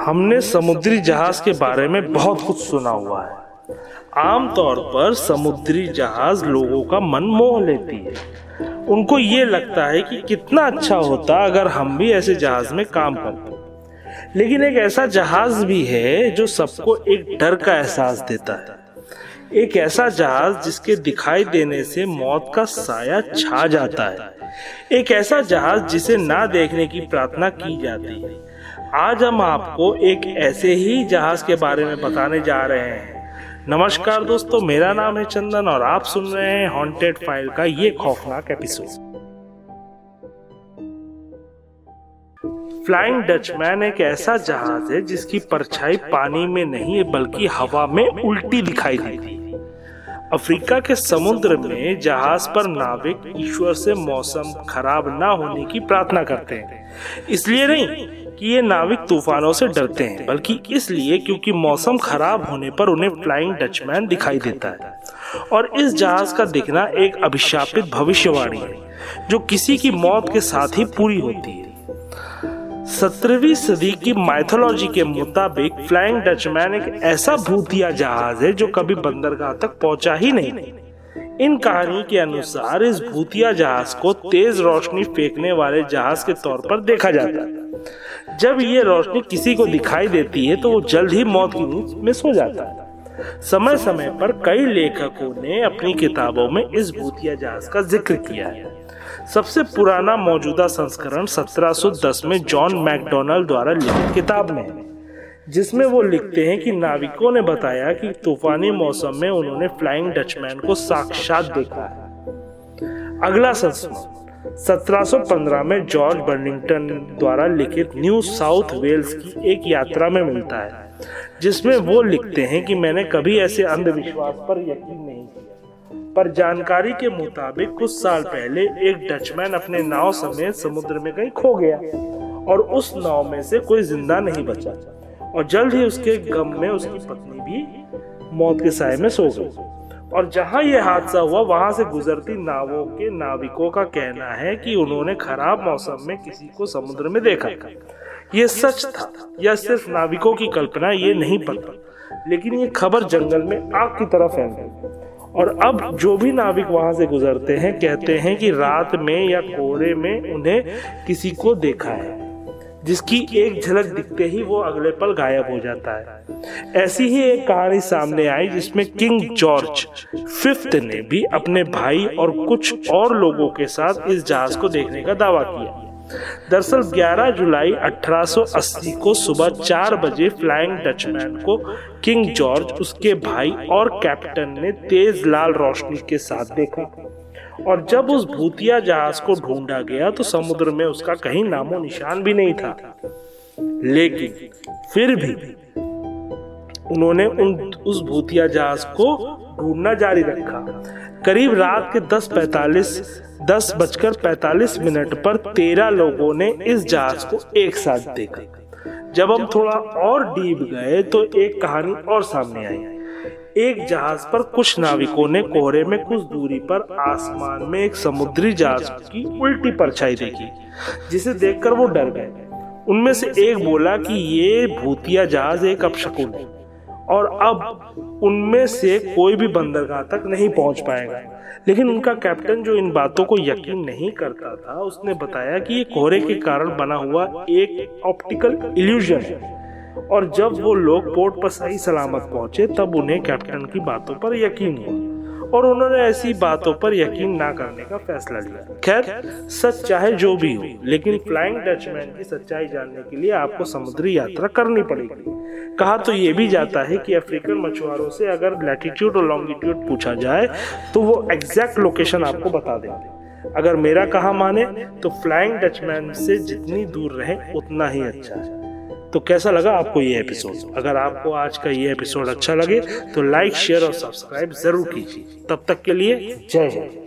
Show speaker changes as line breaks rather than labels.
हमने समुद्री जहाज़ के बारे में बहुत कुछ सुना हुआ है। आमतौर पर समुद्री जहाज़ लोगों का मन मोह लेती है। उनको ये लगता है कि कितना अच्छा होता अगर हम भी ऐसे जहाज़ में काम करते। लेकिन एक ऐसा जहाज़ भी है जो सबको एक डर का एहसास देता है। एक ऐसा जहाज़ जिसके दिखाई देने से मौत का साया छा जाता है। एक ऐसा जहाज़ जिसे ना देखने की प्रार्थना की जाती है। आज हम आपको एक ऐसे ही जहाज़ के बारे में बताने जा रहे हैं। नमस्कार दोस्तों, मेरा नाम है चंदन और आप सुन रहे हैं हॉन्टेड फ़ाइल का ये खौफनाक एपिसोड फ्लाइंग डचमैन एक ऐसा जहाज़ है जिसकी परछाई पानी में नहीं, बल्कि हवा में उल्टी दिखाई देती है। अफ्रीका के समुद्र में जहाज़ पर नाविक ईश्वर से मौसम खराब ना होने की प्रार्थना करते हैं। इसलिए नहीं कि ये नाविक तूफानों से डरते हैं, बल्कि इसलिए क्योंकि मौसम खराब होने पर उन्हें फ्लाइंग डचमैन दिखाई देता है। और इस जहाज़ का दिखना एक अभिशापित भविष्यवाणी है, जो किसी की मौत के साथ ही पूरी होती है। सत्रहवीं सदी की माइथोलॉजी के मुताबिक फ्लाइंग डचमैन एक ऐसा भूतिया जहाज़ है जो कभी बंदरगाह तक पहुँचा ही नहीं। इन कहानी के अनुसार इस भूतिया जहाज़ को तेज रोशनी फेंकने वाले जहाज़ के तौर पर देखा जाता है। जब ये रोशनी किसी को दिखाई देती है तो वो जल्द ही मौत की नींद में सो जाता है। समय समय पर कई लेखकों ने अपनी किताबों में इस भूतिया जहाज़ का ज़िक्र किया है। सबसे पुराना मौजूदा संस्करण 1710 में जॉन मैकडोनल्ड द्वारा लिखित किताब में जिसमें वो लिखते हैं कि नाविकों ने बताया कि तूफानी मौसम में उन्होंने फ्लाइंग डचमैन को साक्षात देखा है। अगला संस्करण 1715 में जॉर्ज बर्निंगटन द्वारा लिखित न्यू साउथ वेल्स की एक यात्रा में मिलता है, जिसमें वो लिखते हैं कि मैंने कभी ऐसे अंधविश्वास पर यकीन नहीं किया। पर जानकारी के मुताबिक कुछ साल पहले एक डचमैन अपने नाव समेत समुद्र में कहीं खो गया और उस नाव में से कोई ज़िंदा नहीं बचा और जल्द ही उसके गम में उसकी पत्नी भी मौत के साय में सो गई। और जहाँ ये हादसा हुआ, वहाँ से गुजरती नावों के नाविकों का कहना है कि उन्होंने खराब मौसम में किसी को समुद्र में देखा। ये सच था, या सिर्फ़ नाविकों की कल्पना, ये नहीं पता। लेकिन ये खबर जंगल में आग की तरह फैल गई। और अब जो भी नाविक वहाँ से गुजरते हैं, कहते हैं कि रात में या कोहरे में उन्हें किसी को देखा है, जिसकी एक झलक दिखते ही वो अगले पल गायब हो जाता है। ऐसी ही एक कहानी सामने आई, जिसमें किंग जॉर्ज फिफ्थ ने भी अपने भाई और कुछ और लोगों के साथ इस जहाज़ को देखने का दावा किया। दरअसल 11 जुलाई 1880 को सुबह चार बजे फ्लाइंग डचमैन को किंग जॉर्ज, उसके भाई और कैप्टन ने तेज लाल रोशनी के साथ देखा। और जब उस भूतिया जहाज़ को ढूंढा गया तो समुद्र में उसका कहीं नामो निशान भी नहीं था। लेकिन फिर भी उन्होंने उन, उस भूतिया जहाज़ को ढूंढना जारी रखा। करीब रात के दस पैतालीस दस बजकर पैतालीस मिनट पर तेरह लोगों ने इस जहाज़ को एक साथ देखा। जब हम थोड़ा और डीप गए तो एक कहानी और सामने आई। एक जहाज़ पर कुछ नाविकों ने कोहरे में कुछ दूरी पर आसमान में एक समुद्री जहाज़ की उल्टी परछाई देखी, जिसे देखकर वो डर गए। उनमें से एक बोला कि ये भूतिया जहाज़ एक अपशकुन है। और अब उनमें से कोई भी बंदरगाह तक नहीं पहुँच पाएगा। लेकिन उनका कैप्टन जो इन बातों को यकीन नहीं करता था, उसने बताया कि ये कोहरे के कारण बना हुआ एक ऑप्टिकल इल्यूजन है। और जब वो लोग पोर्ट पर सही सलामत पहुँचे, तब उन्हें कैप्टन की बातों पर यकीन हुआ। और उन्होंने ऐसी बातों पर यकीन ना करने का फैसला लिया। खैर, सच चाहे जो भी हो, लेकिन फ्लाइंग डचमैन की सच्चाई जानने के लिए आपको समुद्री यात्रा करनी पड़ेगी। कहा तो ये भी जाता है कि अफ्रीकन मछुआरों से अगर लैटिट्यूड और लॉन्गिट्यूड पूछा जाए तो वो एग्जैक्ट लोकेशन आपको बता देंगे अगर मेरा कहा माने तो फ्लाइंग डचमैन से जितनी दूर रहे, उतना ही अच्छा है। तो कैसा लगा आपको ये एपिसोड अगर आपको आज का ये एपिसोड अच्छा लगे तो लाइक शेयर और सब्सक्राइब ज़रूर कीजिए। तब तक के लिए जय हिंद।